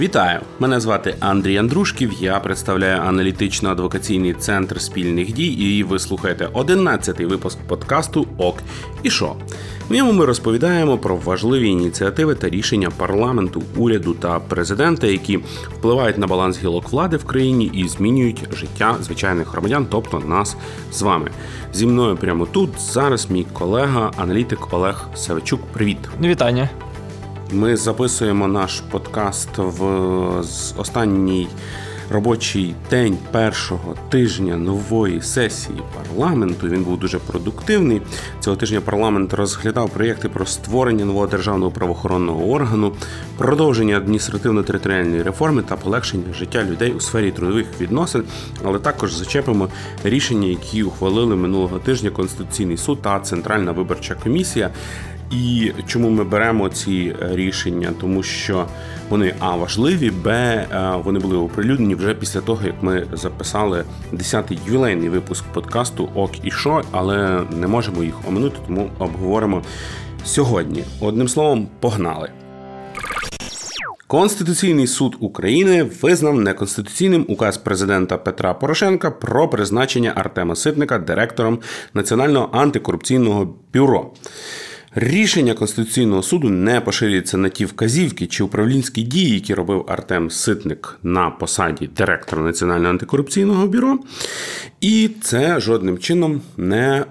Вітаю! Мене звати Андрій Андрушків. Я представляю аналітично-адвокаційний центр спільних дій, і ви слухаєте 11-й випуск подкасту ОК і шо. В ньому ми розповідаємо про важливі ініціативи та рішення парламенту, уряду та президента, які впливають на баланс гілок влади в країні і змінюють життя звичайних громадян, тобто нас з вами. Зі мною прямо тут зараз мій колега, аналітик Олег Савичук. Привіт, вітання. Ми записуємо наш подкаст в останній робочий день першого тижня нової сесії парламенту. Він був дуже продуктивний. Цього тижня парламент розглядав проєкти про створення нового державного правоохоронного органу, продовження адміністративно-територіальної реформи та полегшення життя людей у сфері трудових відносин, але також зачепимо рішення, які ухвалили минулого тижня Конституційний суд та Центральна виборча комісія. І чому ми беремо ці е, рішення? Тому що вони а важливі, б е, вони були оприлюднені вже після того, як ми записали 10-й ювілейний випуск подкасту Ок і Шо, але не можемо їх оминути, тому обговоримо сьогодні. Одним словом, погнали. Конституційний суд України визнав неконституційним указ президента Петра Порошенка про призначення Артема Ситника директором Національного антикорупційного бюро. Рішення Конституційного суду не поширюється на ті вказівки чи управлінські дії, які робив Артем Ситник на посаді директора Національного антикорупційного бюро, і це жодним чином не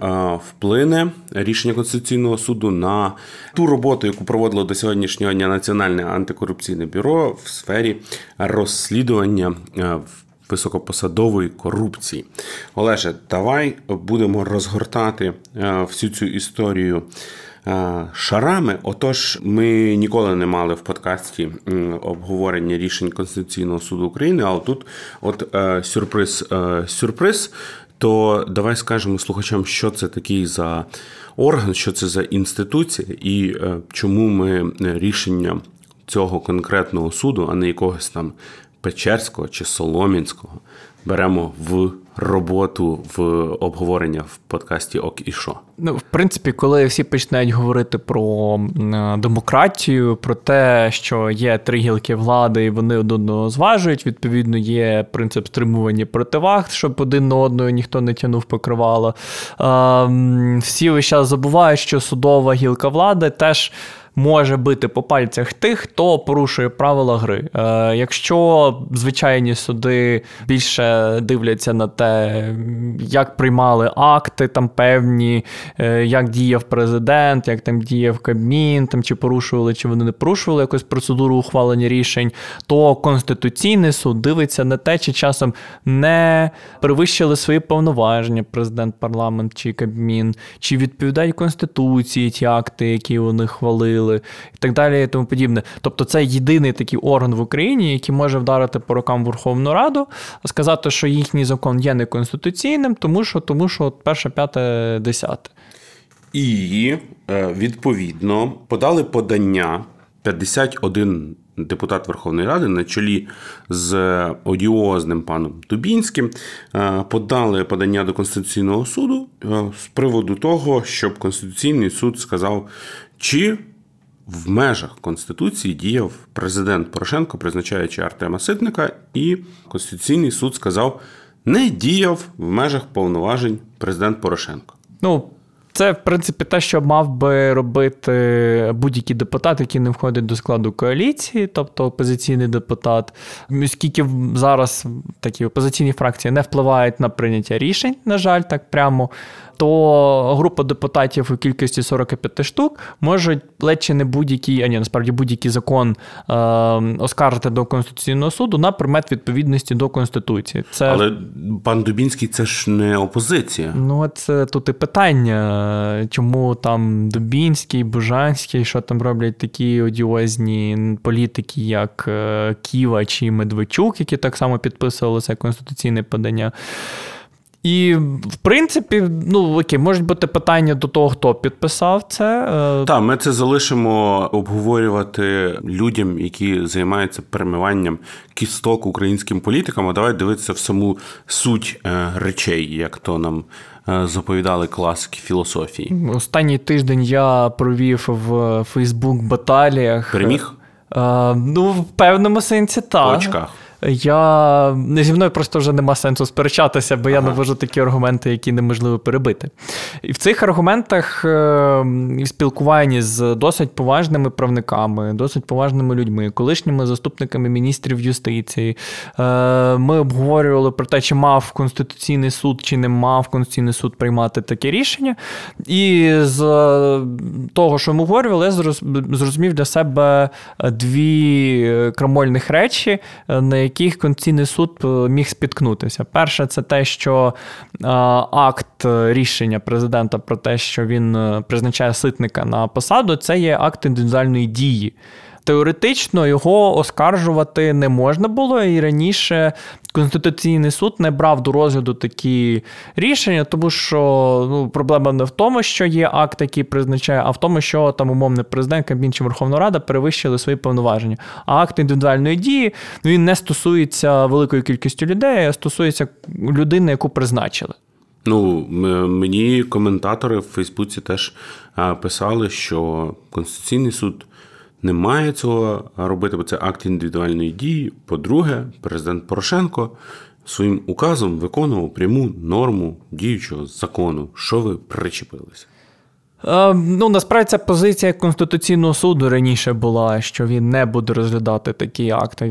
вплине рішення Конституційного суду на ту роботу, яку проводило до сьогоднішнього дня Національне антикорупційне бюро в сфері розслідування високопосадової корупції. Олеже, давай будемо розгортати всю цю історію. Е, шарами. Отож, ми ніколи не мали в подкасті обговорення рішень Конституційного суду України. А тут, от е, сюрприз, е, сюрприз. То давай скажемо слухачам, що це такий за орган, що це за інституція, і чому ми рішення цього конкретного суду, а не якогось там Печерського чи Соломінського, беремо в роботу в обговорення в подкасті Ок і Шо? Ну, в принципі, коли всі починають говорити про демократію, про те, що є три гілки влади, і вони один одного зважують. Відповідно, є принцип стримування противаг, щоб один на одного ніхто не тянув покривало. Всі весь час забувають, що судова гілка влади теж може бити по пальцях тих, хто порушує правила гри. Е, Якщо звичайні суди більше дивляться на те, як приймали акти там певні, е, як діяв президент, як там діяв Кабмін, там чи порушували, чи вони не порушували якусь процедуру ухвалення рішень, то Конституційний суд дивиться на те, чи часом не перевищили свої повноваження президент, парламент чи Кабмін, чи відповідають Конституції ті акти, які вони хвалили зробили, і так далі, і тому подібне. Тобто, це єдиний такий орган в Україні, який може вдарити по рукам Верховну Раду, сказати, що їхній закон є неконституційним, тому що тому що перше, п'яте, десяте. І е, відповідно подали подання 51 депутат Верховної Ради на чолі з одіозним паном Дубінським е, подали подання до Конституційного суду е, з приводу того, щоб Конституційний суд сказав, чи в межах Конституції діяв президент Порошенко, призначаючи Артема Ситника, і Конституційний суд сказав, не діяв в межах повноважень президент Порошенко. Ну, це, в принципі, те, що мав би робити будь-який депутат, який не входить до складу коаліції, тобто опозиційний депутат, оскільки зараз такі опозиційні фракції не впливають на прийняття рішень, на жаль, так прямо то група депутатів у кількості 45 штук можуть ледь чи не будь-який, а ні, насправді будь-який закон е, оскаржити до Конституційного суду на предмет відповідності до Конституції. Це... Але пан Дубінський це ж не опозиція. Ну, це тут і питання, чому там Дубінський, Бужанський, що там роблять такі одіозні політики, як е, Ківа чи Медведчук, які так само підписували це конституційне подання. І, в принципі, ну окей, можуть бути питання до того, хто підписав це. Е. Так, ми це залишимо обговорювати людям, які займаються перемиванням кісток українським політикам. А давай дивитися в саму суть е, речей, як то нам е, заповідали класики філософії. Останній тиждень я провів в Фейсбук баталіях. Переміг? Ну, в певному сенсі так. В очках. Я зі мною просто вже нема сенсу сперечатися, бо ага. я навожу такі аргументи, які неможливо перебити. І в цих аргументах е, в спілкуванні з досить поважними правниками, досить поважними людьми, колишніми заступниками міністрів юстиції, е, ми обговорювали про те, чи мав Конституційний суд, чи не мав Конституційний суд приймати таке рішення. І з того, що ми обговорювали, я зрозумів для себе дві крамольних речі, на які яких Конституційний суд е, міг спіткнутися. Перше, це те, що е, акт рішення президента про те, що він е, призначає ситника на посаду, це є акт індивідуальної дії. Теоретично його оскаржувати не можна було, і раніше Конституційний суд не брав до розгляду такі рішення, тому що ну, проблема не в тому, що є акт, який призначає, а в тому, що там умовний президент Кабмін чи Верховна Рада перевищили свої повноваження. А акт індивідуальної дії ну, він не стосується великої кількості людей, а стосується людини, яку призначили. Ну, мені коментатори в Фейсбуці теж писали, що Конституційний суд не має цього робити, бо це акт індивідуальної дії. По-друге, президент Порошенко своїм указом виконував пряму норму діючого закону. Що ви причепилися? Е, ну, насправді ця позиція Конституційного суду раніше була, що він не буде розглядати такі акти.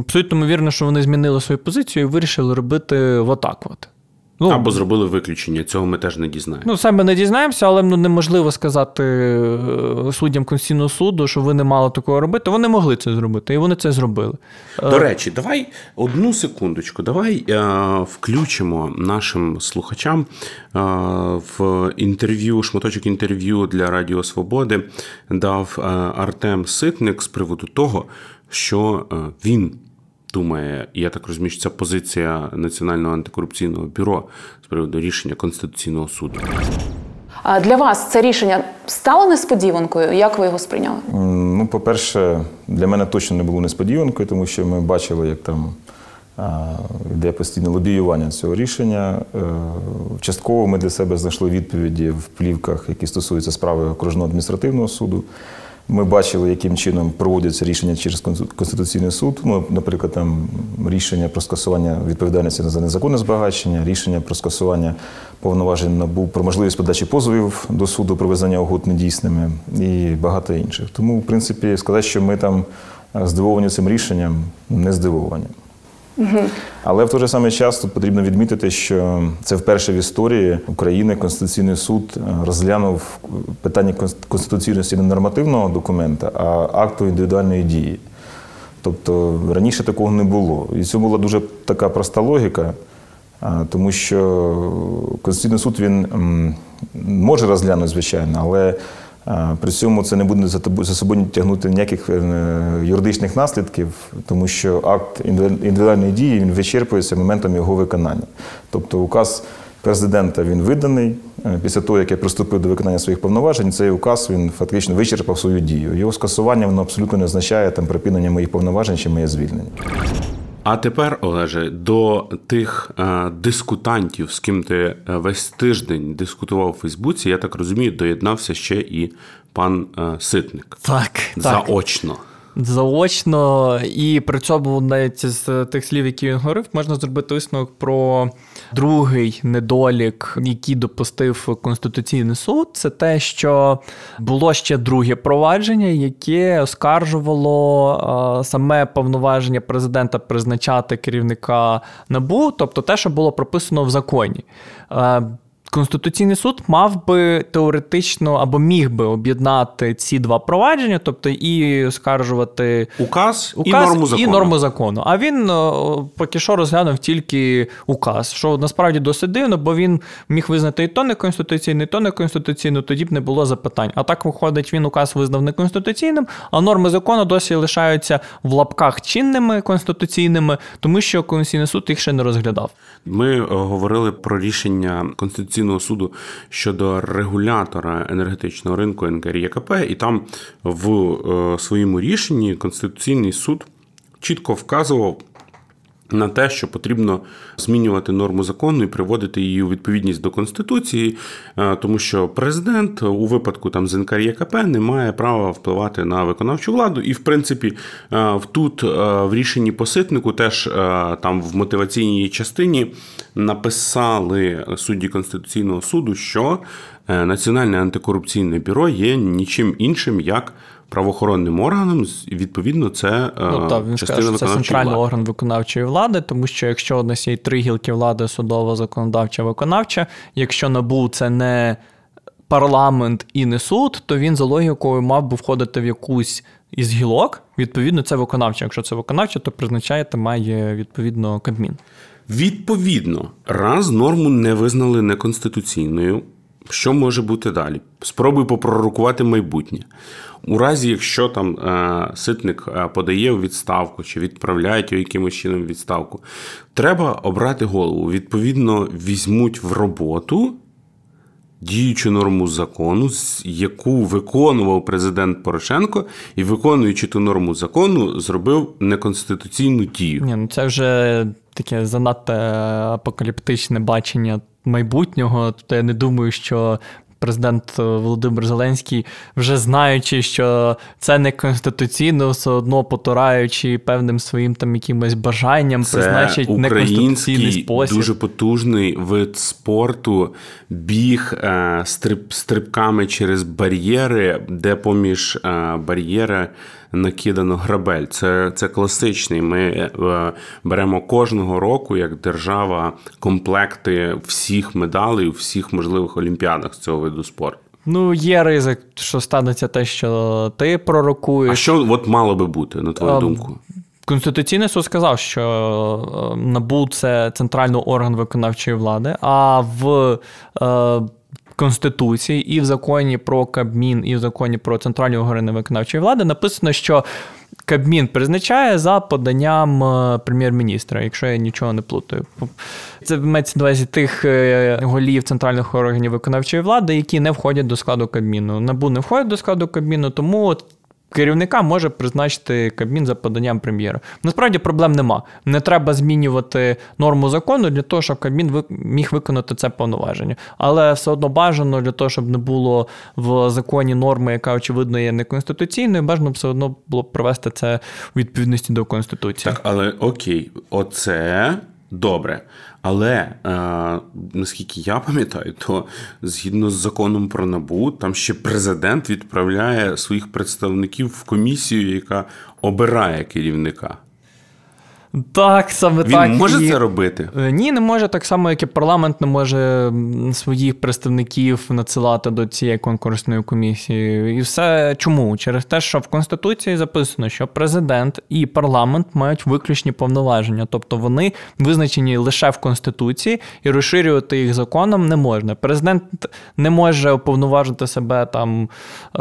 Абсолютно ймовірно, що вони змінили свою позицію і вирішили робити отак. от. Ну, Або зробили виключення, цього ми теж не дізнаємося. Ну, саме не дізнаємося, але ну, неможливо сказати е, суддям Конституційного суду, що ви не мали такого робити. Вони могли це зробити, і вони це зробили. До речі, давай одну секундочку, давай е, включимо нашим слухачам е, в інтерв'ю, шматочок інтерв'ю для Радіо Свободи дав е, Артем Ситник з приводу того, що е, він думає, я так розумію, що ця позиція Національного антикорупційного бюро з приводу рішення Конституційного суду. А для вас це рішення стало несподіванкою? Як ви його сприйняли? Ну, по-перше, для мене точно не було несподіванкою, тому що ми бачили, як там йде постійне лобіювання цього рішення. Е, частково ми для себе знайшли відповіді в плівках, які стосуються справи окружного адміністративного суду. Ми бачили, яким чином проводяться рішення через Конституційний суд. Ну, Наприклад, там рішення про скасування відповідальності за незаконне збагачення, рішення про скасування повноважень набув про можливість подачі позовів до суду про визнання угод недійсними і багато інших. Тому, в принципі, сказати, що ми там здивовані цим рішенням, не здивовані. Але в той же самий час тут потрібно відмітити, що це вперше в історії України Конституційний суд е, розглянув питання конституційності не нормативного документа, а акту індивідуальної дії. Тобто раніше такого не було. І це була дуже така проста логіка, тому що Конституційний суд він може розглянути, звичайно, але при цьому це не буде за собою тягнути ніяких е, юридичних наслідків, тому що акт індивідуальної дії він вичерпується моментом його виконання. Тобто указ президента він виданий. Е, після того, як я приступив до виконання своїх повноважень, цей указ він фактично вичерпав свою дію. Його скасування воно абсолютно не означає там припинення моїх повноважень чи моє звільнення. А тепер, Олеже, до тих е, дискутантів, з ким ти е, весь тиждень дискутував у Фейсбуці, я так розумію, доєднався ще і пан е, Ситник. Так. Заочно. Так. Заочно, і при цьому навіть з тих слів, які він говорив, можна зробити висновок про другий недолік, який допустив Конституційний суд, це те, що було ще друге провадження, яке оскаржувало саме повноваження президента призначати керівника набу, тобто те, що було прописано в законі. Конституційний суд мав би теоретично або міг би об'єднати ці два провадження, тобто і скаржувати указ, указ і норму закону. І норму закону. А він поки що розглянув тільки указ, що насправді досить дивно, бо він міг визнати і то неконституційний, і то неконституційно, тоді б не було запитань. А так виходить, він указ визнав неконституційним, а норми закону досі лишаються в лапках чинними конституційними, тому що Конституційний суд їх ще не розглядав. Ми е, говорили про рішення Конституційного Конституційного суду щодо регулятора енергетичного ринку НКРЄКП, і там в е, своєму рішенні Конституційний суд чітко вказував. На те, що потрібно змінювати норму закону і приводити її у відповідність до конституції, е, тому що президент у випадку там з не має права впливати на виконавчу владу. І в принципі, е, тут е, в рішенні поситнику теж там в мотиваційній частині написали судді Конституційного суду, що Національне антикорупційне бюро є нічим іншим як правоохоронним органом, відповідно, це е, ну, так, він частина скаже, це центральний влади. орган виконавчої влади, тому що якщо у нас є три гілки влади судова, законодавча, виконавча, якщо набу це не парламент і не суд, то він за логікою мав би входити в якусь із гілок. Відповідно, це виконавча. Якщо це виконавча, то призначаєте має відповідно Кабмін. Відповідно, раз норму не визнали неконституційною. Що може бути далі? Спробуй попророкувати майбутнє. У разі, якщо там е, ситник е, подає у відставку чи відправляють його якимось чином відставку, треба обрати голову. Відповідно, візьмуть в роботу діючу норму закону, яку виконував президент Порошенко, і виконуючи ту норму закону, зробив неконституційну дію. Ні, ну це вже таке занадто апокаліптичне бачення майбутнього. Тобто я не думаю, що президент Володимир Зеленський, вже знаючи, що це не конституційно, все одно потураючи певним своїм там якимось бажанням, це призначить неконституційний спосіб. Дуже потужний вид спорту, біг е, стрип, стрибками через бар'єри, де поміж е, бар'єри накидано грабель. Це це класичний. Ми е, беремо кожного року як держава комплекти всіх медалей у всіх можливих олімпіадах з цього виду спорту. Ну, є ризик, що станеться те, що ти пророкуєш. А що от мало би бути, на твою а, думку? Конституційний суд сказав, що е, НАБУ це центральний орган виконавчої влади, а в е, Конституції і в законі про Кабмін, і в законі про центральні органи виконавчої влади написано, що Кабмін призначає за поданням е, прем'єр-міністра, якщо я нічого не плутаю. Це мається увазі тих е, голів центральних органів виконавчої влади, які не входять до складу Кабміну. Набу не входять до складу Кабміну, тому керівника може призначити Кабмін за поданням прем'єра. Насправді проблем нема. Не треба змінювати норму закону для того, щоб Кабмін міг виконати це повноваження. Але все одно бажано для того, щоб не було в законі норми, яка очевидно є неконституційною, бажано все одно було привести це у відповідності до конституції. Так, але окей, оце добре. Але е, наскільки я пам'ятаю, то згідно з законом про набу, там ще президент відправляє своїх представників в комісію, яка обирає керівника. Так, саме Він так. Може і... це робити? Е, ні, не може. Так само, як і парламент не може своїх представників надсилати до цієї конкурсної комісії. І все чому? Через те, що в Конституції записано, що президент і парламент мають виключні повноваження, тобто вони визначені лише в Конституції і розширювати їх законом не можна. Президент не може уповноважити себе там, е,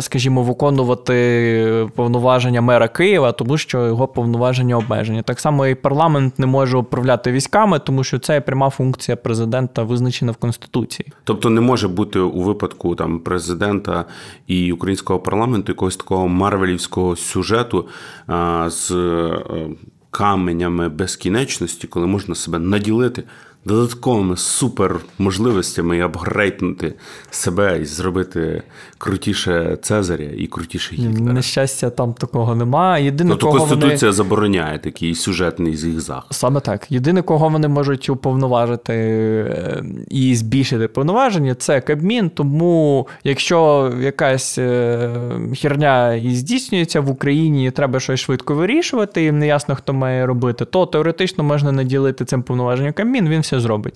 скажімо, виконувати повноваження мера Києва, тому що його повноваження обмежені. Так само і парламент не може управляти військами, тому що це пряма функція президента визначена в Конституції. Тобто не може бути у випадку там президента і українського парламенту якогось такого марвелівського сюжету а, з а, каменями безкінечності, коли можна себе наділити додатковими суперможливостями і апгрейднути себе і зробити крутіше Цезаря і крутіше Гітлера. На щастя, там такого немає. Єдине, тобто кого Конституція вони... забороняє такий сюжетний зігзаг. Саме так. Єдине, кого вони можуть уповноважити е, і збільшити повноваження, це Кабмін. Тому якщо якась е, херня і здійснюється в Україні, і треба щось швидко вирішувати, і неясно, хто має робити, то теоретично можна наділити цим повноваженням Кабмін. Він все зробить.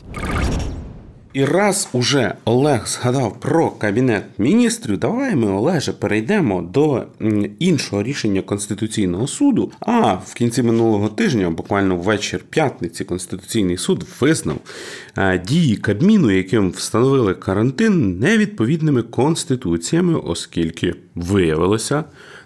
І раз уже Олег згадав про кабінет міністрів, давай ми, Олеже, перейдемо до іншого рішення Конституційного суду. А в кінці минулого тижня, буквально ввечір п'ятниці, Конституційний суд визнав е, дії Кабміну, яким встановили карантин, невідповідними конституціями, оскільки виявилося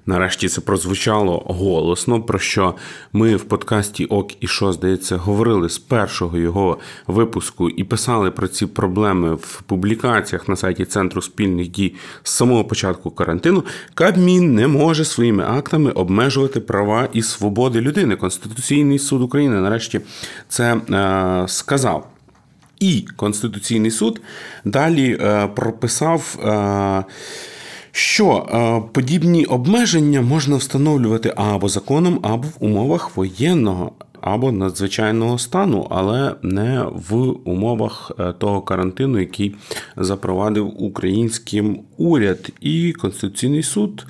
Нарешті це прозвучало голосно. Про що ми в подкасті Ок і що здається говорили з першого його випуску і писали про ці проблеми в публікаціях на сайті Центру спільних дій з самого початку карантину. Кабмін не може своїми актами обмежувати права і свободи людини. Конституційний суд України нарешті це е, сказав. І Конституційний суд далі е, прописав. Е, що е, подібні обмеження можна встановлювати або законом, або в умовах воєнного або надзвичайного стану, але не в умовах е, того карантину, який запровадив український уряд. І Конституційний суд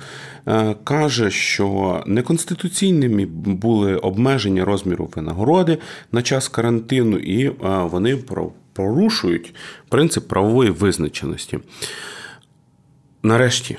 е, каже, що неконституційними були обмеження розміру винагороди на час карантину, і вони порушують принцип правової визначеності. Нарешті,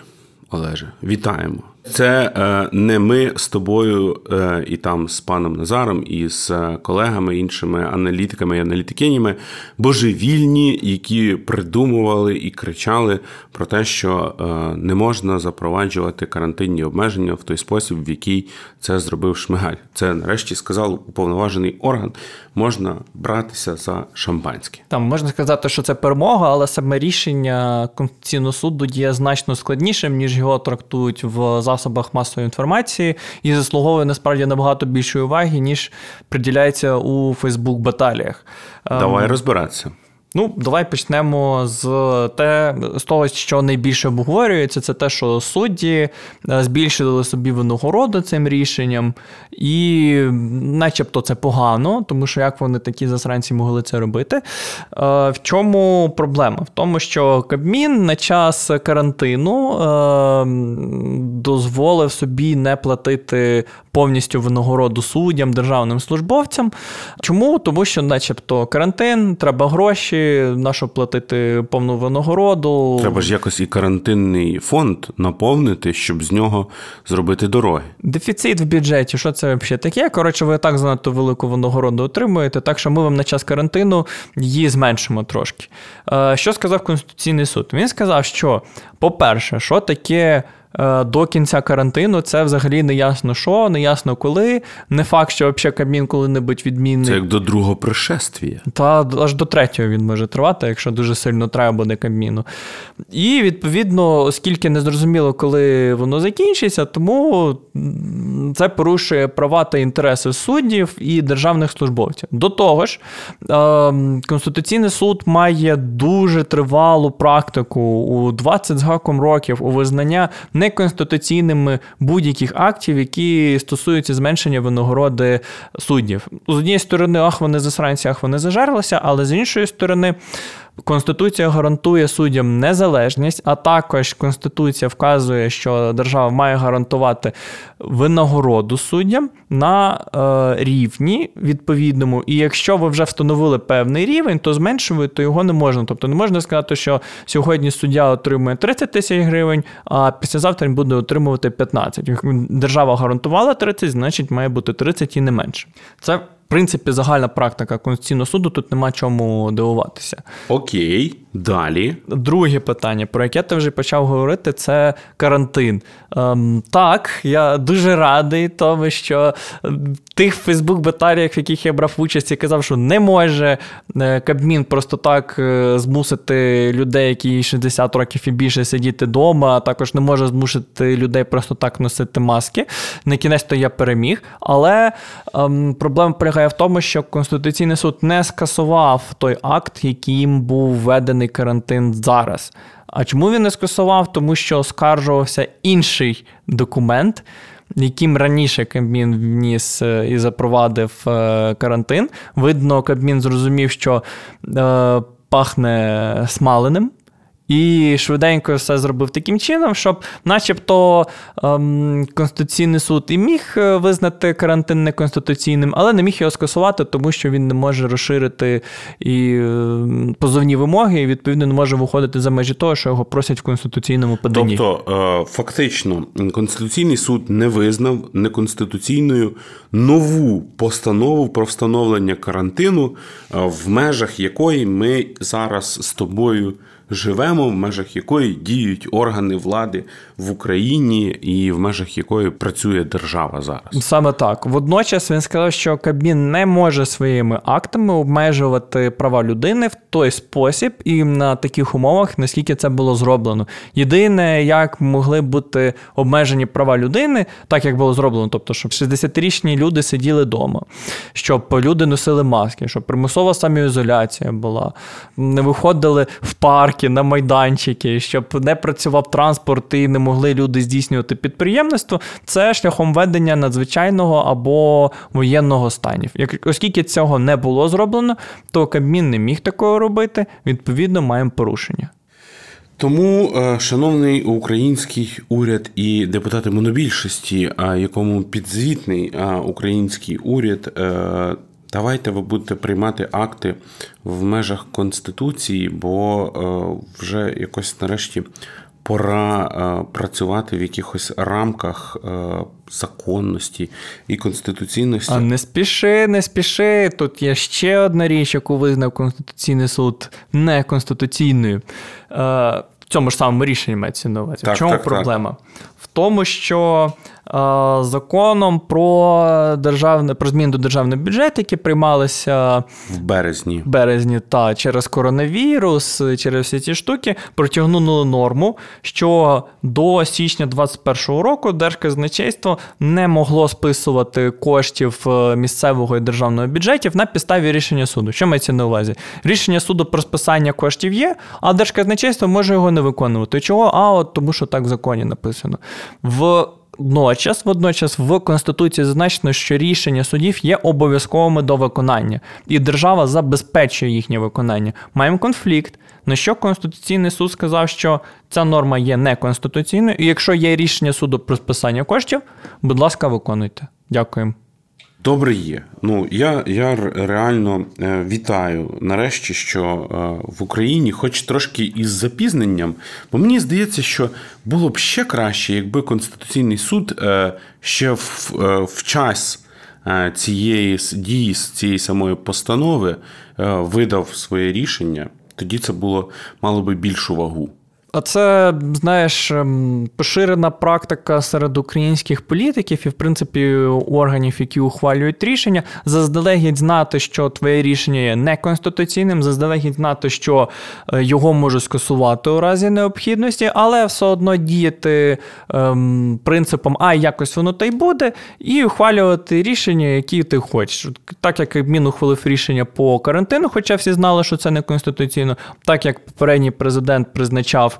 Олеже, вітаємо. Це е, не ми з тобою е, і там з паном Назаром, і з е, колегами, іншими аналітиками і аналітикинями божевільні, які придумували і кричали про те, що не можна запроваджувати карантинні обмеження в той спосіб, в який це зробив Шмигаль. Це нарешті сказав уповноважений орган. Можна братися за шампанське. Там можна сказати, що це перемога, але саме рішення Конституційного суду є значно складнішим ніж його трактують в засобах масової інформації і заслуговує насправді набагато більшої уваги, ніж приділяється у Фейсбук-баталіях. Давай ем, розбиратися. Ну, давай почнемо з те, з того, що найбільше обговорюється, це те, що судді е, збільшили собі винагороду цим рішенням, і начебто це погано, тому що як вони такі засранці могли це робити. Е, в чому проблема? В тому, що Кабмін на час карантину е, дозволив собі не платити повністю винагороду суддям, державним службовцям. Чому? Тому що, начебто, карантин, треба гроші на що платити повну винагороду. Треба ж якось і карантинний фонд наповнити, щоб з нього зробити дороги. Дефіцит в бюджеті, що це взагалі таке? Коротше, ви так занадто велику винагороду отримуєте, так що ми вам на час карантину її зменшимо трошки. Е, що сказав Конституційний суд? Він сказав, що, по-перше, що таке. Е, до кінця карантину це взагалі не ясно що, не ясно коли. Не факт, що взагалі Кабмін коли-небудь відмінний. Це як до другого пришествія. Та аж до третього він може тривати, якщо дуже сильно треба буде Кабміну. І відповідно, оскільки не зрозуміло, коли воно закінчиться, тому це порушує права та інтереси суддів і державних службовців. До того ж, ем, Конституційний суд має дуже тривалу практику у 20 з гаком років у визнання неконституційними будь-яких актів, які стосуються зменшення винагороди суддів. З однієї сторони, ах, вони засранці, ах, вони зажерлися, але з іншої сторони, Конституція гарантує суддям незалежність, а також Конституція вказує, що держава має гарантувати винагороду суддям на е, рівні відповідному. І якщо ви вже встановили певний рівень, то зменшувати його не можна. Тобто не можна сказати, що сьогодні суддя отримує 30 тисяч гривень, а післязавтра він буде отримувати 15. Держава гарантувала 30, значить має бути 30 і не менше. Це принципі, загальна практика Конституційного суду тут нема чому дивуватися. Окей, далі. Друге питання, про яке ти вже почав говорити, це карантин. Ем, Так, я дуже радий тому, що тих Фейсбук-батаріях, в яких я брав участь, я казав, що не може е, Кабмін просто так е, змусити людей, які 60 років і більше сидіти вдома, а також не може змусити людей просто так носити маски. На кінець то я переміг. Але ем, проблема полягає в тому, що Конституційний суд не скасував той акт, яким був введений карантин зараз. А чому він не скасував? Тому що оскаржувався інший документ, яким раніше Кабмін вніс е, і запровадив е, карантин. Видно, Кабмін зрозумів, що е, пахне смаленим. І швиденько все зробив таким чином, щоб, начебто, ем, Конституційний суд і міг е, визнати карантин неконституційним, але не міг його скасувати, тому що він не може розширити і е, позовні вимоги, і відповідно не може виходити за межі того, що його просять в конституційному поданні. Тобто, е, фактично, Конституційний суд не визнав неконституційною нову постанову про встановлення карантину, в межах якої ми зараз з тобою живемо, в межах якої діють органи влади в Україні і в межах якої працює держава зараз. Саме так. Водночас він сказав, що Кабмін не може своїми актами обмежувати права людини в той спосіб і на таких умовах, наскільки це було зроблено. Єдине, як могли бути обмежені права людини, так як було зроблено, тобто, щоб 60-річні люди сиділи вдома, щоб люди носили маски, щоб примусова самоізоляція була, не виходили в парки, на майданчики, щоб не працював транспорт і не могли люди здійснювати підприємництво. Це шляхом ведення надзвичайного або воєнного станів. Як оскільки цього не було зроблено, то Кабмін не міг такого робити. Відповідно, маємо порушення. Тому, е, шановний український уряд і депутати монобільшості, якому підзвітний український уряд, е, давайте ви будете приймати акти в межах конституції, бо е, вже якось нарешті пора працювати в якихось рамках законності і конституційності. А не спіши, не спіши. Тут є ще одна річ, яку визнав Конституційний суд неконституційною. В цьому ж самому рішенні мається на увазі. Так, в чому так, проблема? Так. В тому, що законом про державне про зміни до державного бюджету, які приймалися в березні, березні та через коронавірус, через всі ці штуки, протягнули норму, що до січня 2021 року Держказначейство не могло списувати коштів е, місцевого і державного бюджетів на підставі рішення суду. Що мається на увазі? Рішення суду про списання коштів є, а Держказначейство може його не виконувати. Чого? А от тому, що так в законі написано. В Водночас, водночас в Конституції зазначено, що рішення судів є обов'язковими до виконання, і держава забезпечує їхнє виконання. Маємо конфлікт. На що Конституційний суд сказав, що ця норма є неконституційною, і якщо є рішення суду про списання коштів, будь ласка, виконуйте. Дякуємо. Добре є. Ну я я реально е, вітаю нарешті, що е, в Україні, хоч трошки із запізненням, бо мені здається, що було б ще краще, якби Конституційний суд е, ще в, в час цієї дії цієї самої постанови видав своє рішення. Тоді це було мало би більшу вагу. А це, знаєш, ем, поширена практика серед українських політиків і, в принципі, органів, які ухвалюють рішення, заздалегідь знати, що твоє рішення є неконституційним, заздалегідь знати, що е, його можуть скасувати у разі необхідності, але все одно діяти ем, принципом А якось воно та й буде, і ухвалювати рішення, які ти хочеш. Так як Мін ухвалив рішення по карантину, хоча всі знали, що це неконституційно, так як попередній президент призначав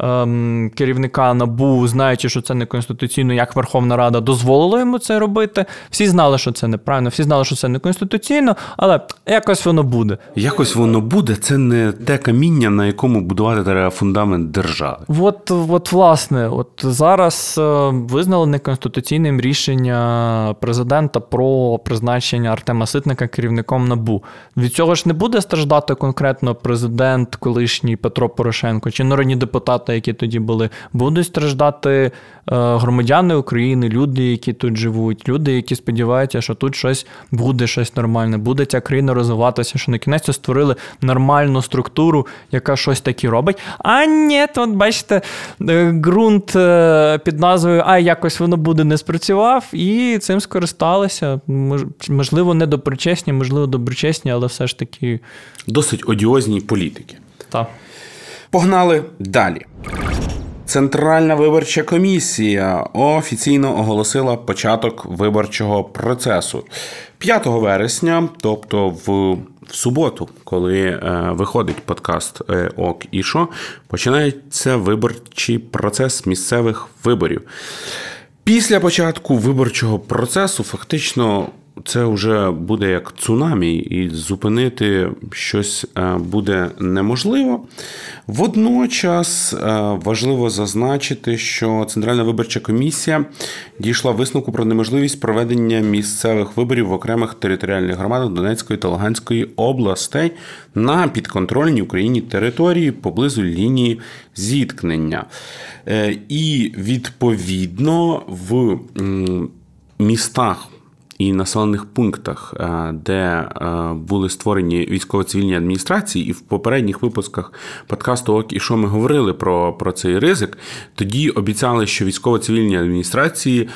ем, керівника набу, знаючи, що це не конституційно, як Верховна Рада дозволила йому це робити. Всі знали, що це неправильно, всі знали, що це не конституційно, але якось воно буде. Якось воно буде. Це не те каміння, на якому будувати треба фундамент держави. От, от власне, от зараз е, визнали неконституційним рішення президента про призначення Артема Ситника керівником набу. Від цього ж не буде страждати конкретно президент, колишній Петро Порошенко чи народні депутати депутати, які тоді були, будуть страждати е, громадяни України, люди, які тут живуть, люди, які сподіваються, що тут щось буде, щось нормальне, буде ця країна розвиватися, що на кінець створили нормальну структуру, яка щось таке робить. А ні, от бачите, е, ґрунт е, під назвою А якось воно буде не спрацював, і цим скористалися. Можливо, не доброчесні, можливо, доброчесні, але все ж таки. Досить одіозні політики. Так. Погнали далі. Центральна виборча комісія офіційно оголосила початок виборчого процесу 5 вересня, тобто в в суботу, коли е, виходить подкаст е, ОК і шо, починається виборчий процес місцевих виборів. Після початку виборчого процесу фактично це вже буде як цунамі, і зупинити щось е, буде неможливо. Водночас е, важливо зазначити, що Центральна виборча комісія дійшла висновку про неможливість проведення місцевих виборів в окремих територіальних громадах Донецької та Луганської областей на підконтрольній Україні території поблизу лінії зіткнення. Е, і відповідно в містах і населених пунктах, е, де е, були створені військово-цивільні адміністрації, і в попередніх випусках подкасту ОК і що ми говорили про, про цей ризик, тоді обіцяли, що військово-цивільні адміністрації.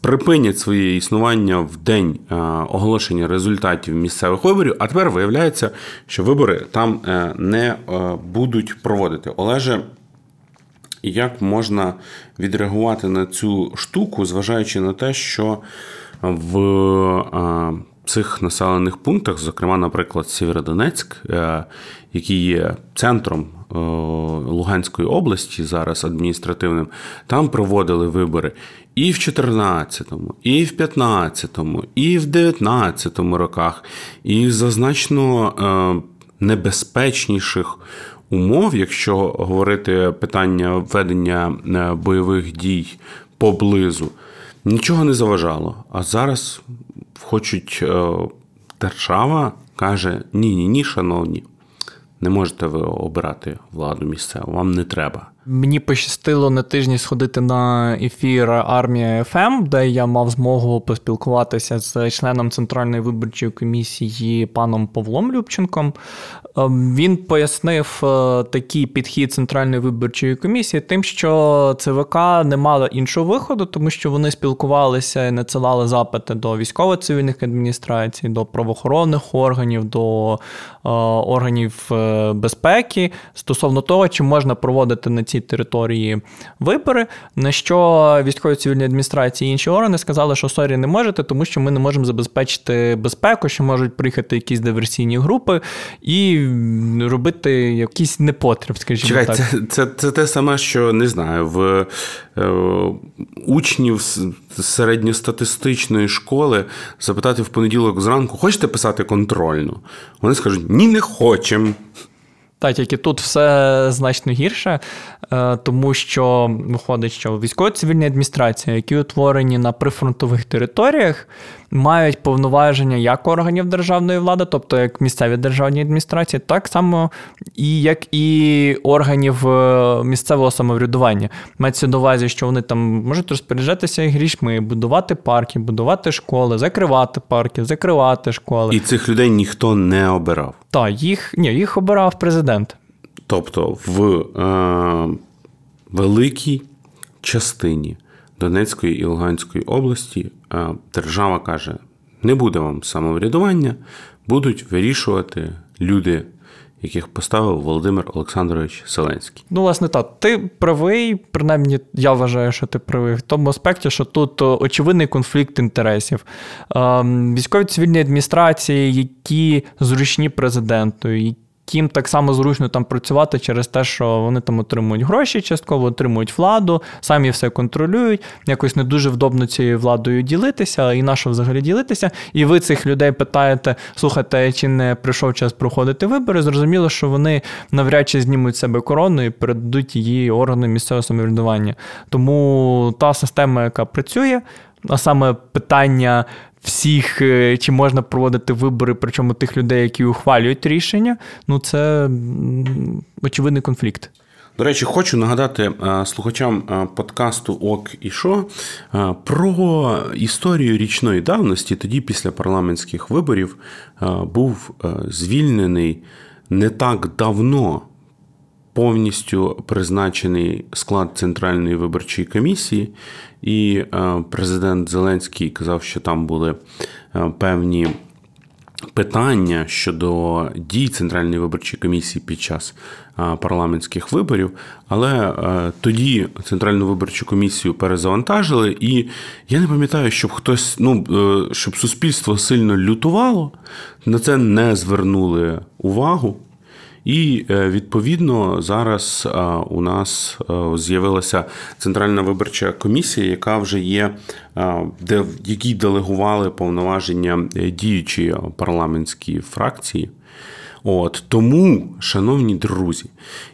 Припинять своє існування в день оголошення результатів місцевих виборів, а тепер виявляється, що вибори там не будуть проводити. Олеже, як можна відреагувати на цю штуку, зважаючи на те, що в цих населених пунктах, зокрема, наприклад, Сєвєродонецьк, е, який є центром е, Луганської області, зараз адміністративним, там проводили вибори і в 14-му, і в 15-му, і в 19-му роках, і за значно е, небезпечніших умов, якщо говорити питання ведення бойових дій поблизу, нічого не заважало. А зараз хочуть е, держава каже: ні, ні, ні, шановні, не можете ви обирати владу місцеву, вам не треба. Мені пощастило на тижні сходити на ефір армія ФМ, де я мав змогу поспілкуватися з членом центральної виборчої комісії паном Павлом Любченком. Ем, він пояснив е, такий підхід центральної виборчої комісії, тим, що ЦВК не мало іншого виходу, тому що вони спілкувалися і надсилали запити до військово-цивільних адміністрацій, до правоохоронних органів, до е, органів е, безпеки стосовно того, чи можна проводити на цій території вибори. На що військові цивільні адміністрації і інші органи сказали, що sorry не можете, тому що ми не можемо забезпечити безпеку, що можуть приїхати якісь диверсійні групи і робити якийсь непотріб, скажімо Чекай, так. Це, це, це те саме, що не знаю, в е, учнів середньостатистичної школи запитати в понеділок зранку, хочете писати контрольну? Вони скажуть, ні, не хочемо. Та тільки тут все значно гірше, е, тому що виходить, що військово-цивільні адміністрації, які утворені на прифронтових територіях, мають повноваження як органів державної влади, тобто як місцеві державні адміністрації, так само і як і органів е, місцевого самоврядування. Мається на увазі, що вони там можуть розпоряджатися грішми, будувати парки, будувати школи, закривати парки, закривати школи. І цих людей ніхто не обирав. Так, їх ні, їх обирав президент. Тобто в е, великій частині Донецької і Луганської області е, держава каже: не буде вам самоврядування, будуть вирішувати люди. Яких поставив Володимир Олександрович Зеленський. Ну, власне, так, ти правий, принаймні, я вважаю, що ти правий в тому аспекті, що тут очевидний конфлікт інтересів. Ем, військові цивільні адміністрації, які зручні президенту, Ким так само зручно там працювати через те, що вони там отримують гроші, частково отримують владу, самі все контролюють. Якось не дуже вдобно цією владою ділитися, і на що взагалі ділитися. І ви цих людей питаєте, слухайте, чи не прийшов час проходити вибори? Зрозуміло, що вони навряд чи знімуть себе корону і передадуть її органу місцевого самоврядування. Тому та система, яка працює, а саме питання всіх, е, чи можна проводити вибори, причому тих людей, які ухвалюють рішення, ну це очевидний конфлікт. До речі, хочу нагадати е, слухачам е, подкасту Ок і Шо про історію річної давності. Тоді, після парламентських виборів, був звільнений не так давно повністю призначений склад Центральної виборчої комісії, і е, президент Зеленський казав, що там були е, певні. Питання щодо дій Центральної виборчої комісії під час е, парламентських виборів, але тоді Центральну виборчу комісію перезавантажили, і я не пам'ятаю, щоб хтось, ну щоб суспільство сильно лютувало, на це не звернули увагу. І е, відповідно зараз е, у нас е, з'явилася центральна виборча комісія, яка вже є, де якій делегували повноваження діючі парламентські фракції. От Тому, шановні друзі,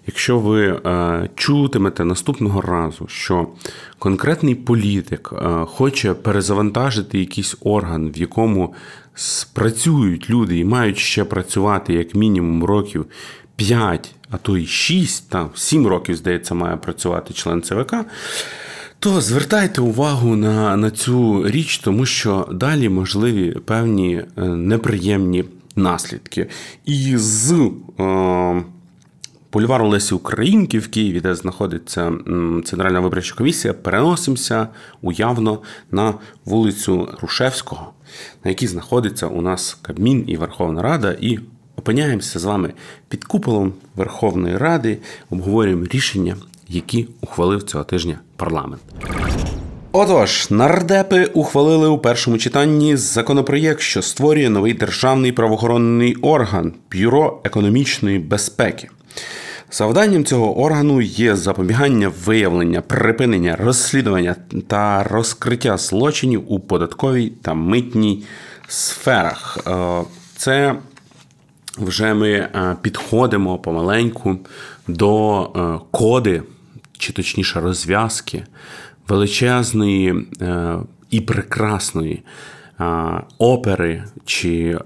якщо ви е, чутимете наступного разу, що конкретний політик е, хоче перезавантажити якийсь орган, в якому спрацюють люди і мають ще працювати як мінімум років 5, а то й 6, там 7 років, здається, має працювати член ЦВК, то звертайте увагу на, на цю річ, тому що далі можливі певні е, неприємні наслідки. І з е, бульвару Лесі Українки в Києві, де знаходиться Центральна виборча комісія, переносимося уявно на вулицю Грушевського, на якій знаходиться у нас Кабмін і Верховна Рада. і Опиняємося з вами під куполом Верховної Ради, обговорюємо рішення, які ухвалив цього тижня парламент. Отож, нардепи ухвалили у першому читанні законопроєкт, що створює новий державний правоохоронний орган Бюро економічної безпеки. Завданням цього органу є запобігання виявлення, припинення, розслідування та розкриття злочинів у податковій та митній сферах. Е, це вже ми е, підходимо помаленьку до е, коди, чи точніше розв'язки величезної і прекрасної опери чи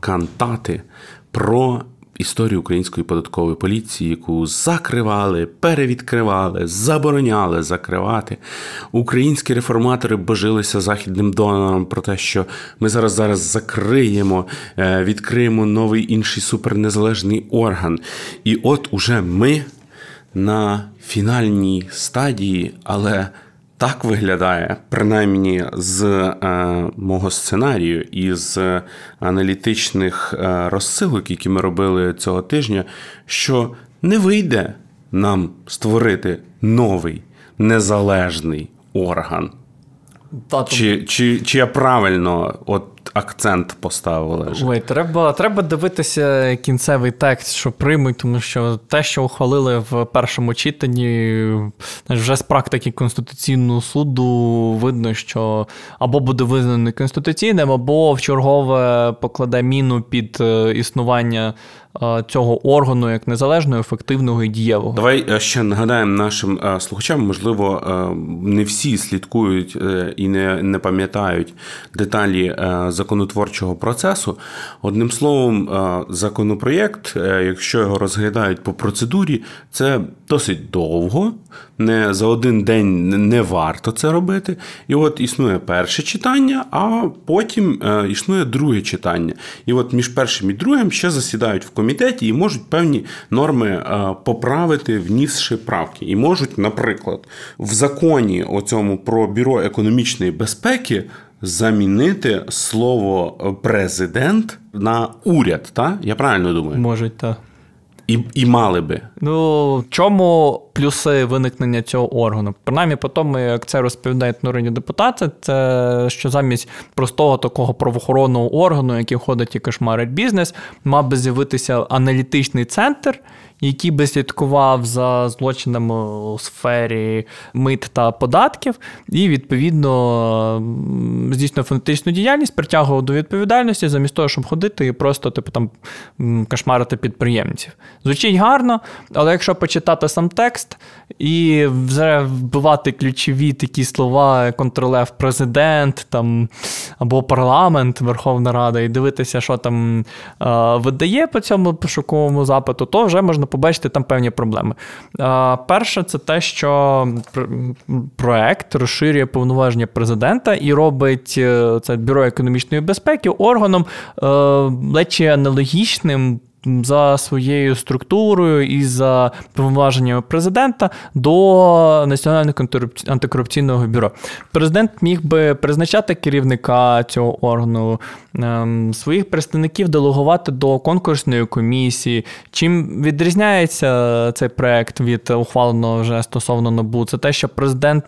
кантати про історію української податкової поліції, яку закривали, перевідкривали, забороняли закривати. Українські реформатори божилися західним донором про те, що ми зараз зараз закриємо, е, відкриємо новий інший супернезалежний орган. І от уже ми на фінальній стадії, але так виглядає, принаймні з е, мого сценарію і з аналітичних е, розсилок, які ми робили цього тижня, що не вийде нам створити новий незалежний орган. Та, чи, чи, чи я правильно от акцент поставили. Ой, треба треба дивитися кінцевий текст, що приймуть, тому що те, що ухвалили в першому читанні, вже з практики Конституційного суду видно, що або буде визнано конституційним, або в чергове покладе міну під е, існування цього органу як незалежного, ефективного і дієвого. Давай е, ще нагадаємо нашим е, слухачам, можливо, не всі слідкують і не, не пам'ятають деталі законотворчого процесу. Одним словом, законопроєкт, якщо його розглядають по процедурі, це досить довго. Не за один день не варто це робити. І от існує перше читання, а потім існує друге читання. І от між першим і другим ще засідають в комісії комітеті і можуть певні норми е, поправити, внісши правки. І можуть, наприклад, в законі оцьому про бюро економічної безпеки. Замінити слово президент на уряд, та Я правильно думаю? Можуть, так. І і мали би. Ну, в чому плюси виникнення цього органу? Принаймні, по тому, як це розповідають народні депутати, це що замість простого такого правоохоронного органу, який ходить і кошмарить бізнес, мав би з'явитися аналітичний центр, який би слідкував за злочинами у сфері мит та податків, і відповідно здійснював фонетичну діяльність, притягував до відповідальності, замість того, щоб ходити і просто типу там кошмарити підприємців. Звучить гарно, але якщо почитати сам текст і вбивати ключові такі слова, контролев президент там, або парламент, Верховна Рада, і дивитися, що там е, видає по цьому пошуковому запиту, то вже можна побачити там певні проблеми. Перше, це те, що проект розширює повноваження президента і робить е, це бюро економічної безпеки органом е, лечі аналогічним за своєю структурою і за повноваженнями президента до Національного антикорупційного бюро. Президент міг би призначати керівника цього органу, ем, своїх представників делегувати до конкурсної комісії. Чим відрізняється цей проект від ухваленого вже стосовно НАБУ? Це те, що президент,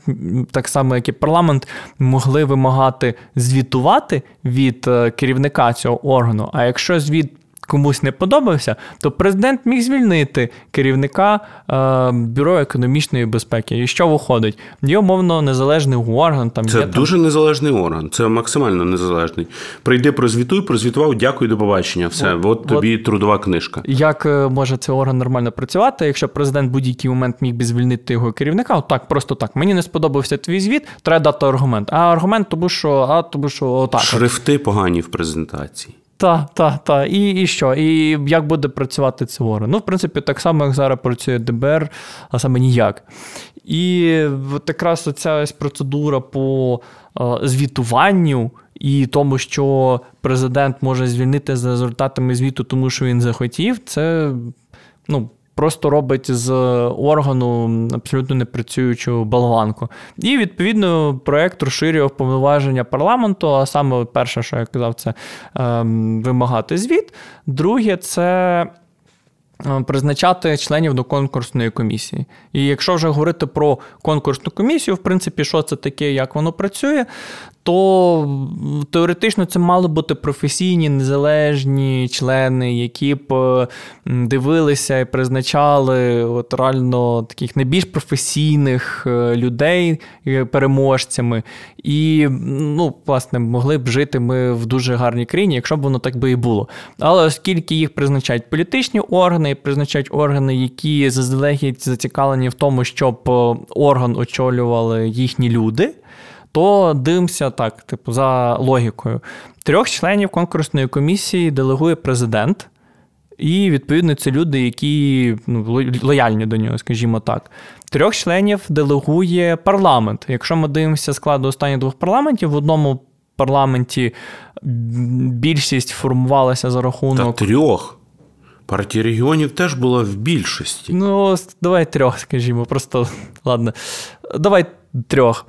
так само як і парламент, могли вимагати звітувати від е, керівника цього органу. А якщо звіт комусь не подобався, то президент міг звільнити керівника е, бюро економічної безпеки. І що виходить? Є умовно незалежний орган. Там це є, дуже там... незалежний орган, це максимально незалежний. Прийди, прозвітуй, прозвітував, дякую, до побачення. Все, от, от тобі от, трудова книжка. Як е, може цей орган нормально працювати, якщо президент будь-який момент міг би звільнити його керівника? От так, просто так. Мені не сподобався твій звіт, треба дати аргумент. А аргумент, тому що, а тому що отак. Шрифти погані в презентації. Та, та, та. І і що? І як буде працювати це орган? Ну, в принципі, так само, як зараз працює ДБР, а саме ніяк. І от якраз оця ось процедура по е, звітуванню і тому, що президент може звільнити за результатами звіту, тому що він захотів, це ну, просто робить з органу абсолютно непрацюючу болванку. І, відповідно, проект розширював повноваження парламенту. А саме перше, що я казав, це е, вимагати звіт. Друге, це. Е, призначати членів до конкурсної комісії. І якщо вже говорити про конкурсну комісію, в принципі, що це таке, як воно працює, то теоретично це мали бути професійні незалежні члени, які б е, дивилися і призначали от реально таких найбільш професійних е, людей переможцями. І, ну, власне, могли б жити ми в дуже гарній країні, якщо б воно так би і було. Але оскільки їх призначають політичні органи, призначають органи, які заздалегідь зацікавлені в тому, щоб е, орган очолювали їхні люди то дивимося так, типу, за логікою. Трьох членів конкурсної комісії делегує президент, і, відповідно, це люди, які ну, лояльні до нього, скажімо так. Трьох членів делегує парламент. Якщо ми дивимося складу останніх двох парламентів, в одному парламенті більшість формувалася за рахунок. Та трьох. Партія регіонів теж була в більшості. Ну, давай трьох, скажімо, просто ладно. Давай трьох.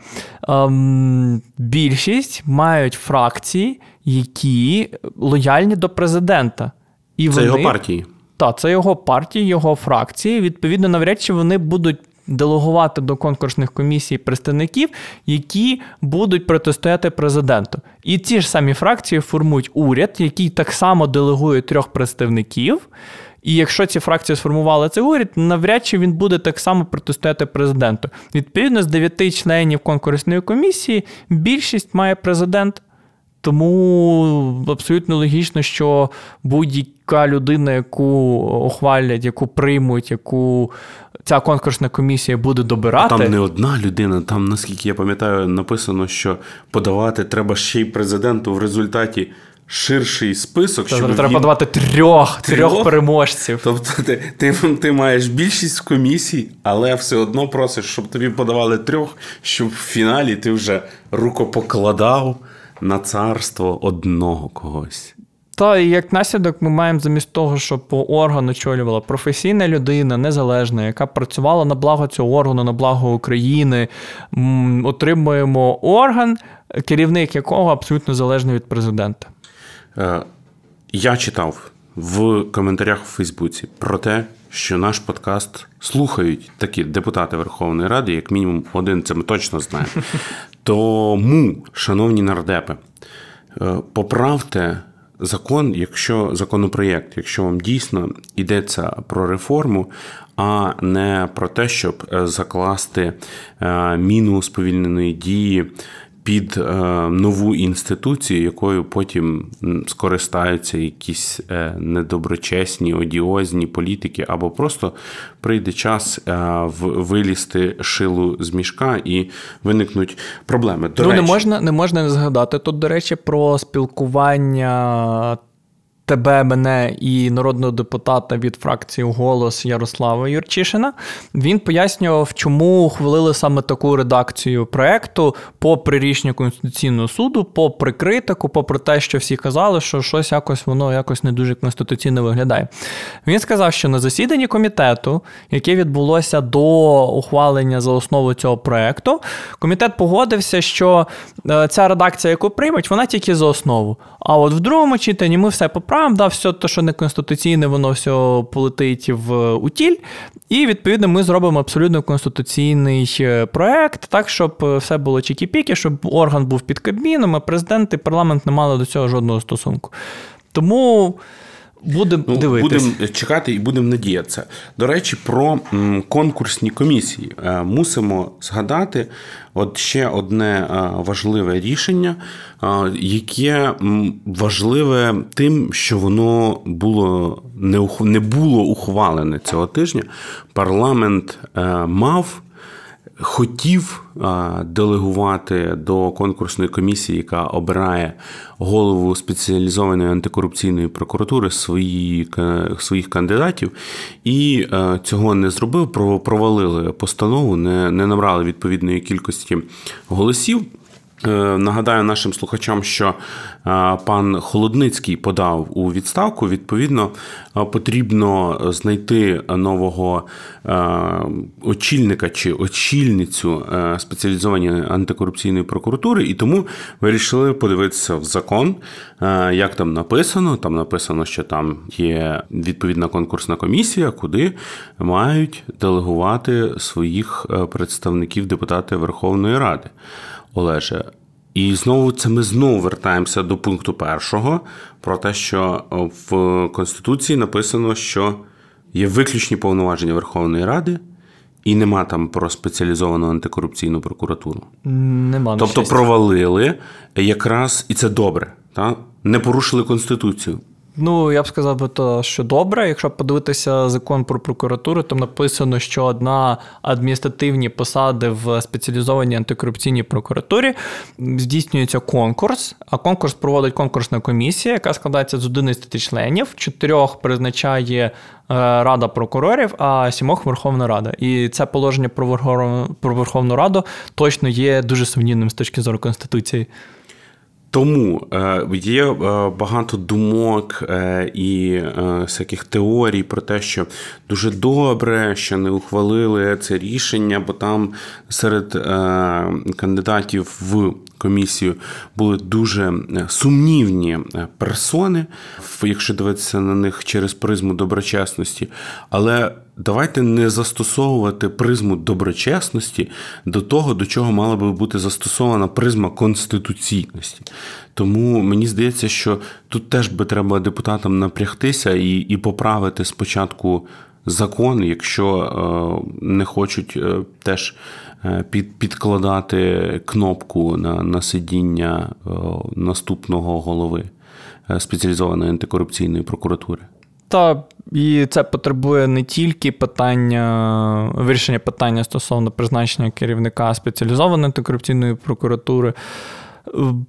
Ем, Більшість мають фракції, які лояльні до президента. І Це вони, його партії. Так, це його партії, його фракції. Відповідно, навряд чи вони будуть. Делегувати до конкурсних комісій представників, які будуть протистояти президенту. І ті ж самі фракції формують уряд, який так само делегує трьох представників. І якщо ці фракції сформували цей уряд, навряд чи він буде так само протистояти президенту. Відповідно, з дев'яти членів конкурсної комісії більшість має президент. Тому абсолютно логічно, що будь-яка людина, яку ухвалять, яку приймуть, яку ця конкурсна комісія буде добирати. А Там не одна людина, там, наскільки я пам'ятаю, написано, що подавати треба ще й президенту в результаті ширший список. Щоб Треба він... подавати трьох трьох переможців. Тобто ти, ти ти, маєш більшість комісій, але все одно просиш, щоб тобі подавали трьох, щоб в фіналі ти вже рукопокладав на царство одного когось. Та і як наслідок ми маємо замість того, щоб по органу очолювала професійна людина, незалежна, яка працювала на благо цього органу, на благо України. Отримуємо орган, керівник якого абсолютно залежний від президента. Е, я читав в коментарях у Фейсбуці про те, що наш подкаст слухають такі депутати Верховної Ради, як мінімум один, це ми точно знаємо. Тому, шановні нардепи, е, поправте закон, якщо законопроєкт, якщо вам дійсно йдеться про реформу, а не про те, щоб е, закласти міну сповільненої дії під е, нову інституцію, якою потім скористаються якісь е, недоброчесні, одіозні політики, або просто прийде час е, вилізти шилу з мішка і виникнуть проблеми. До ну, речі, не можна не можна не згадати тут, до речі, про спілкування тебе, мене і народного депутата від фракції Голос Ярослава Юрчишина. Він пояснював, чому ухвалили саме таку редакцію проекту попри рішення Конституційного суду, попри критику, попри те, що всі казали, що щось якось воно якось не дуже конституційно виглядає. Він сказав, що на засіданні комітету, яке відбулося до ухвалення за основу цього проекту, комітет погодився, що е, ця редакція, яку приймуть, вона тільки за основу. А от в другому читанні ми все поправимо да, все те, що не конституційне, воно все полетить в утіль. І, відповідно, ми зробимо абсолютно конституційний е, проект, так, щоб е, все було чікі-піки, щоб орган був під Кабміном, а президент і парламент не мали до цього жодного стосунку. Тому. Будемо ну, дивитися. Будемо чекати і будемо надіятися. До речі, про конкурсні комісії е, мусимо згадати от ще одне е, важливе рішення, е, яке важливе тим, що воно було не було ухвалене цього тижня. Парламент мав хотів делегувати до конкурсної комісії, яка обирає голову спеціалізованої антикорупційної прокуратури свої, своїх кандидатів, і цього не зробив. провалили постанову, не, не набрали відповідної кількості голосів. Е, нагадаю нашим слухачам, що е, пан Холодницький подав у відставку. Відповідно, е, потрібно знайти нового очільника чи очільницю спеціалізованої антикорупційної прокуратури, і тому вирішили подивитися в закон, як там написано. Там написано, що там є відповідна конкурсна комісія, куди мають делегувати своїх представників депутати Верховної Ради. Олеже. І знову це ми знову вертаємося до пункту першого про те, що в Конституції написано, що є виключні повноваження Верховної Ради, і нема там про спеціалізовану антикорупційну прокуратуру. Нема. Тобто провалили якраз, і це добре, та? не порушили Конституцію. Ну, я б сказав би то, що добре. Якщо подивитися закон про прокуратуру, там написано, що одна адміністративні посади в спеціалізованій антикорупційній прокуратурі здійснюється конкурс, а конкурс проводить конкурсна комісія, яка складається з 11 членів, чотирьох призначає е, Рада прокурорів, а сімох Верховна Рада. І це положення про Верховну Раду точно є дуже сумнівним з точки зору Конституції. Тому е, є е, багато думок е, і всяких теорій про те, що дуже добре, що не ухвалили це рішення, бо там серед кандидатів в комісію були дуже сумнівні персони, якщо дивитися на них через призму доброчесності. Але давайте не застосовувати призму доброчесності до того, до чого мала би бути застосована призма конституційності. Тому мені здається, що тут теж би треба депутатам напрягтися і, і поправити спочатку. Закон, якщо е, не хочуть е, теж е, під, підкладати кнопку на на сидіння наступного голови спеціалізованої антикорупційної прокуратури. Та і це потребує не тільки питання вирішення питання стосовно призначення керівника спеціалізованої антикорупційної прокуратури,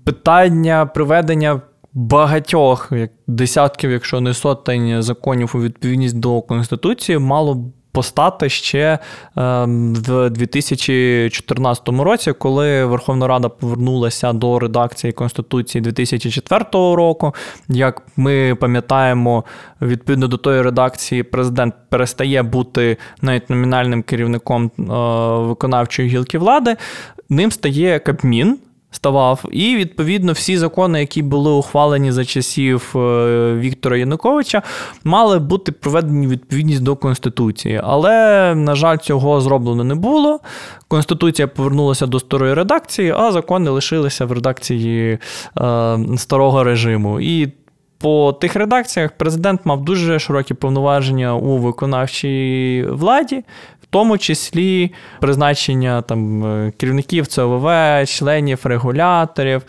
питання приведення багатьох як десятків, якщо не сотень законів у відповідність до конституції, мало постати ще ем, в 2014 році, коли Верховна Рада повернулася до редакції Конституції 2004 року. Як ми пам'ятаємо, відповідно до тої редакції, президент перестає бути навіть номінальним керівником е, виконавчої гілки влади. Ним стає Кабмін ставав. І, відповідно, всі закони, які були ухвалені за часів е, Віктора Януковича, мали бути проведені відповідність до Конституції. Але, на жаль, цього зроблено не було. Конституція повернулася до старої редакції, а закони лишилися в редакції е, старого режиму. І по тих редакціях президент мав дуже широкі повноваження у виконавчій владі, в тому числі призначення там е, керівників ЦОВВ, членів регуляторів.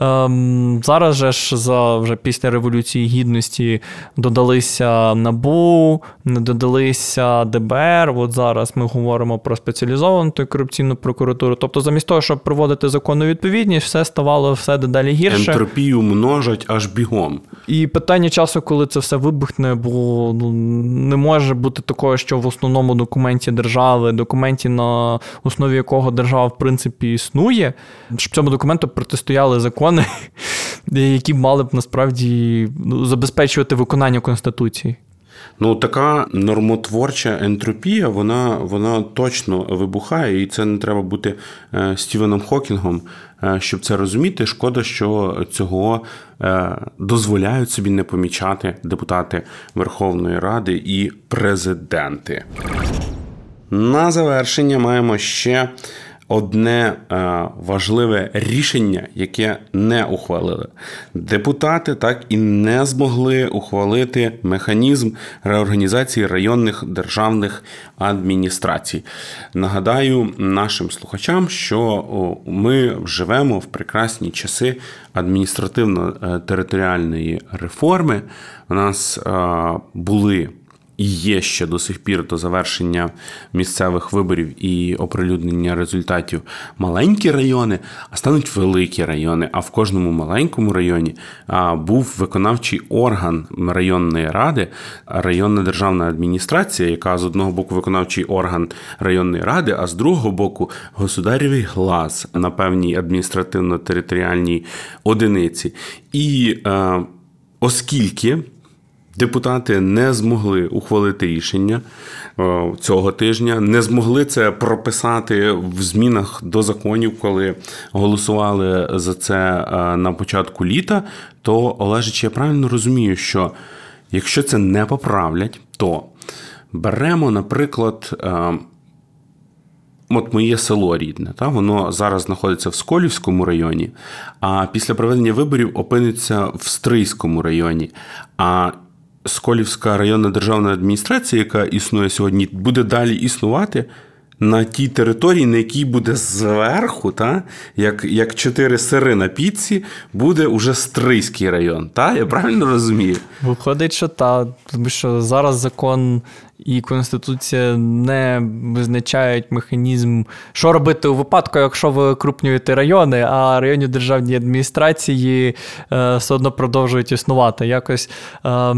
Ем, зараз же ж за вже після Революції Гідності додалися НАБУ, додалися ДБР. От зараз ми говоримо про спеціалізовану корупційну прокуратуру. Тобто, замість того, щоб проводити законну відповідність, все ставало все дедалі гірше. Ентропію множать аж бігом. І питання часу, коли це все вибухне, бо ну, не може бути такого, що в основному документі держави, документі, на основі якого держава в принципі існує, щоб цьому документу протистояли закони, які мали б насправді ну, забезпечувати виконання Конституції. Ну, така нормотворча ентропія, вона вона точно вибухає, і це не треба бути е, Стівеном Хокінгом, е, щоб це розуміти. Шкода, що цього е, дозволяють собі не помічати депутати Верховної Ради і президенти. На завершення маємо ще одне е, важливе рішення, яке не ухвалили. Депутати так і не змогли ухвалити механізм реорганізації районних державних адміністрацій. Нагадаю нашим слухачам, що ми живемо в прекрасні часи адміністративно-територіальної реформи. У нас е, були і є ще до сих пір до завершення місцевих виборів і оприлюднення результатів маленькі райони, а стануть великі райони. А в кожному маленькому районі був виконавчий орган районної ради, районна державна адміністрація, яка з одного боку виконавчий орган районної ради, а з другого боку государєвий глас на певній адміністративно-територіальній одиниці. І е, оскільки Депутати не змогли ухвалити рішення е, цього тижня, не змогли це прописати в змінах до законів, коли голосували за це е, на початку літа. То Олежич, я правильно розумію, що якщо це не поправлять, то беремо, наприклад, е, от моє село рідне, та воно зараз знаходиться в Сколівському районі, а після проведення виборів опиниться в Стрийському районі. А Сколівська районна державна адміністрація, яка існує сьогодні, буде далі існувати на тій території, на якій буде зверху, та, як як чотири сири на піці, буде уже Стрийський район. Та? Я правильно розумію? Виходить, що так, тому що зараз закон і Конституція не визначають механізм, що робити у випадку, якщо ви крупнюєте райони, а районні державні адміністрації е, все одно продовжують існувати. Якось е,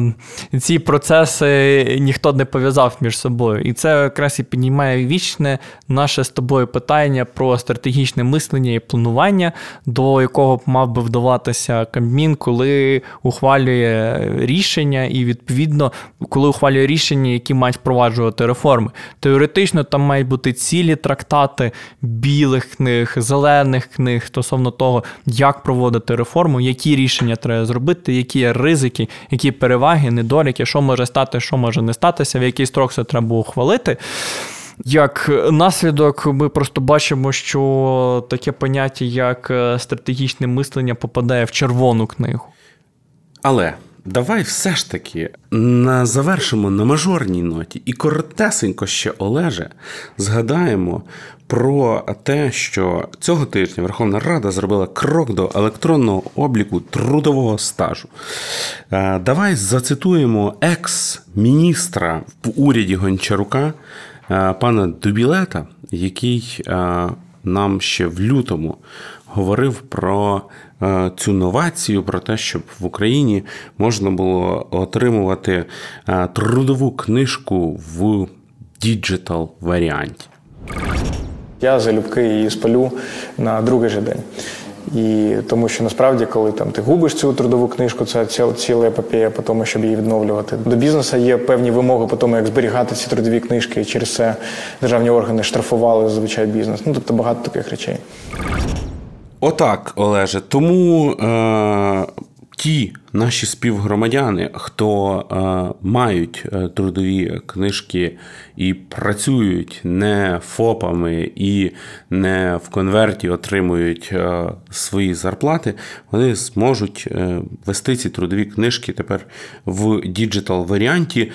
ці процеси ніхто не пов'язав між собою. І це якраз і піднімає вічне наше з тобою питання про стратегічне мислення і планування, до якого б мав би вдаватися Кабмін, коли ухвалює рішення, і відповідно, коли ухвалює рішення, які мають мають впроваджувати реформи. Теоретично там мають бути цілі трактати білих книг, зелених книг стосовно того, як проводити реформу, які рішення треба зробити, які є ризики, які переваги, недоліки, що може стати, що може не статися, в який строк це треба ухвалити. Як наслідок, ми просто бачимо, що таке поняття, як е, стратегічне мислення, попадає в червону книгу. Але Давай все ж таки на завершимо на мажорній ноті і коротесенько ще Олеже згадаємо про те, що цього тижня Верховна Рада зробила крок до електронного обліку трудового стажу. Е, давай зацитуємо екс-міністра в уряді Гончарука е, пана Дубілета, який е, нам ще в лютому говорив про е, цю новацію, про те, щоб в Україні можна було отримувати е, трудову книжку в digital варіанті. Я залюбки її спалю на другий же день. І тому що насправді, коли там ти губиш цю трудову книжку, це ціла епопея по тому, щоб її відновлювати. До бізнесу є певні вимоги по тому, як зберігати ці трудові книжки, і через це державні органи штрафували зазвичай бізнес. Ну тобто багато таких речей. Отак, Олеже. Тому е, ті наші співгромадяни, хто е, мають е, трудові книжки і працюють не ФОПами і не в конверті отримують е, свої зарплати, вони зможуть вести ці трудові книжки тепер в digital варіанті.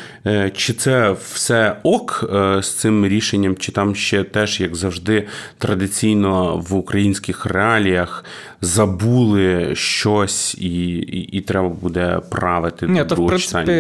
Чи це все ок з цим рішенням, чи там ще теж, як завжди, традиційно в українських реаліях забули щось і, і, і треба буде правити. Ні, то в принципі,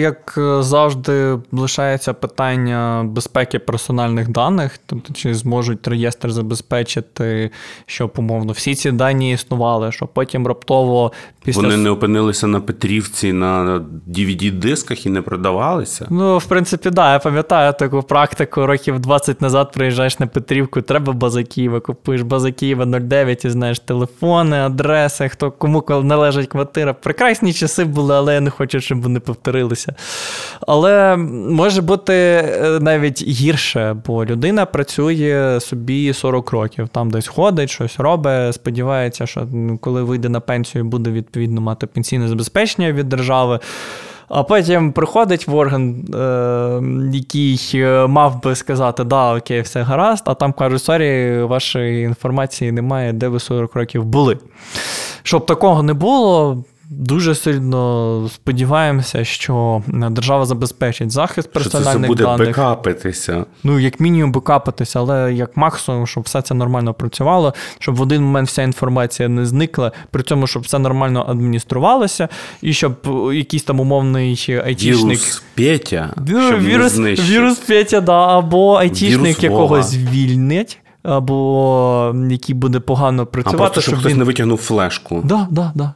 як завжди, лишається питання безпеки персональних даних, тобто чи зможуть реєстр забезпечити, щоб умовно всі ці дані існували, щоб потім раптово після вони не опинилися на Петрівці на dvd дисках і не продавалися. Ну, в принципі, так. Да, я пам'ятаю таку практику років 20 назад. Приїжджаєш на Петрівку, треба база Києва, купуєш база Києва 09 і знаєш телефони, адреси, хто кому належить квартира. Прекрасні часи були, але я не хочу, щоб вони повторилися. Але може бути е, навіть гірше, бо людина працює собі 40 років, там десь ходить, щось робить, сподівається, що коли вийде на пенсію, буде відповідно мати пенсійне забезпечення від держави. А потім приходить в орган, е, який е, мав би сказати, да, okay, все гаразд, а там кажуть, sorry, вашої інформації немає, де ви 40 років були. Щоб такого не було, дуже сильно сподіваємося, що держава забезпечить захист персональних що це буде даних. бекапитися. Ну, як мінімум, бекапитися, але як максимум, щоб все це нормально працювало, щоб в один момент вся інформація не зникла, при цьому, щоб все нормально адмініструвалося, і щоб е, якийсь там умовний айтішник. Вірус Петя, Ну, щоб вірус, вірус Петя, да, або айтішник Вірус якогось Вова. звільнять, або який буде погано А працювати, просто, щоб хтось він... не витягнув флешку. Да, да, да.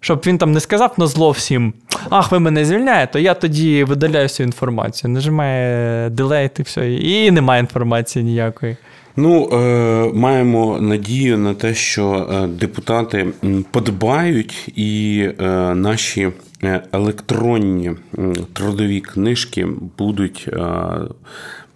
Щоб він там не сказав на зло всім: ах, ви мене звільняєте, я тоді видаляю всю інформацію. Нажимає delete і все, і немає інформації ніякої. Ну, е, маємо надію на те, що е, депутати подбають і е, наші е, електронні трудові книжки будуть. Е,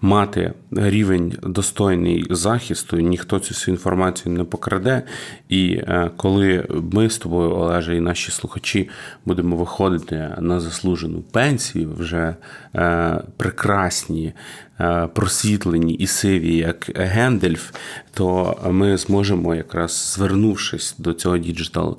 Мати рівень достойний захисту, ніхто цю всю інформацію не покраде. І е, коли ми з тобою, Олеже, і наші слухачі будемо виходити на заслужену пенсію, вже е, прекрасні, е, просвітлені і сиві, як Гендельф, то ми зможемо, якраз звернувшись до цього digital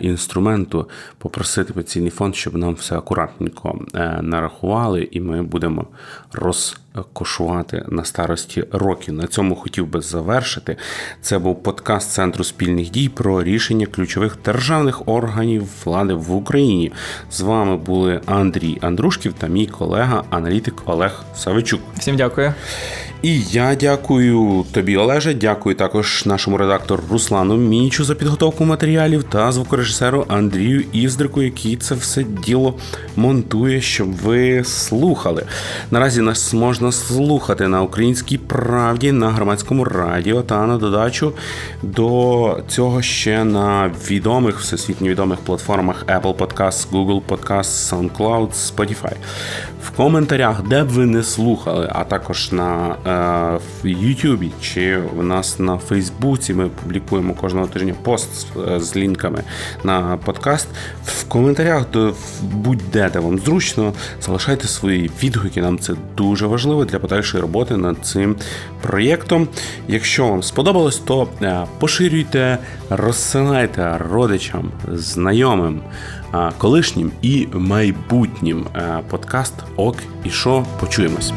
інструменту, попросити пенсійний фонд, щоб нам все акуратненько нарахували, і ми будемо розкошувати на старості років. На цьому хотів би завершити. Це був подкаст Центру спільних дій про рішення ключових державних органів влади в Україні. З вами були Андрій Андрушків та мій колега, аналітик Олег Савичук. Всім дякую. І я дякую тобі, Олеже. Дякую також нашому редактору Руслану Мінічу за підготовку матеріалів та звукорежисеру Андрію Іздрику, який це все діло монтує, щоб ви слухали. Наразі нас можна слухати на українській правді, на громадському радіо та на додачу до цього ще на відомих всесвітньо відомих платформах Apple Podcasts, Google Podcasts, SoundCloud, Spotify. В коментарях, де б ви не слухали, а також на е, в Ютубі чи в нас на Фейсбуці. Ми публікуємо кожного тижня пост з, з лінками на подкаст. В коментарях будь-де де вам зручно, залишайте свої відгуки. Нам це дуже важливо для подальшої роботи над цим проєктом. Якщо вам сподобалось, то е, поширюйте, розсилайте родичам, знайомим, е, колишнім і майбутнім е, подкаст Ок і шо почуємось.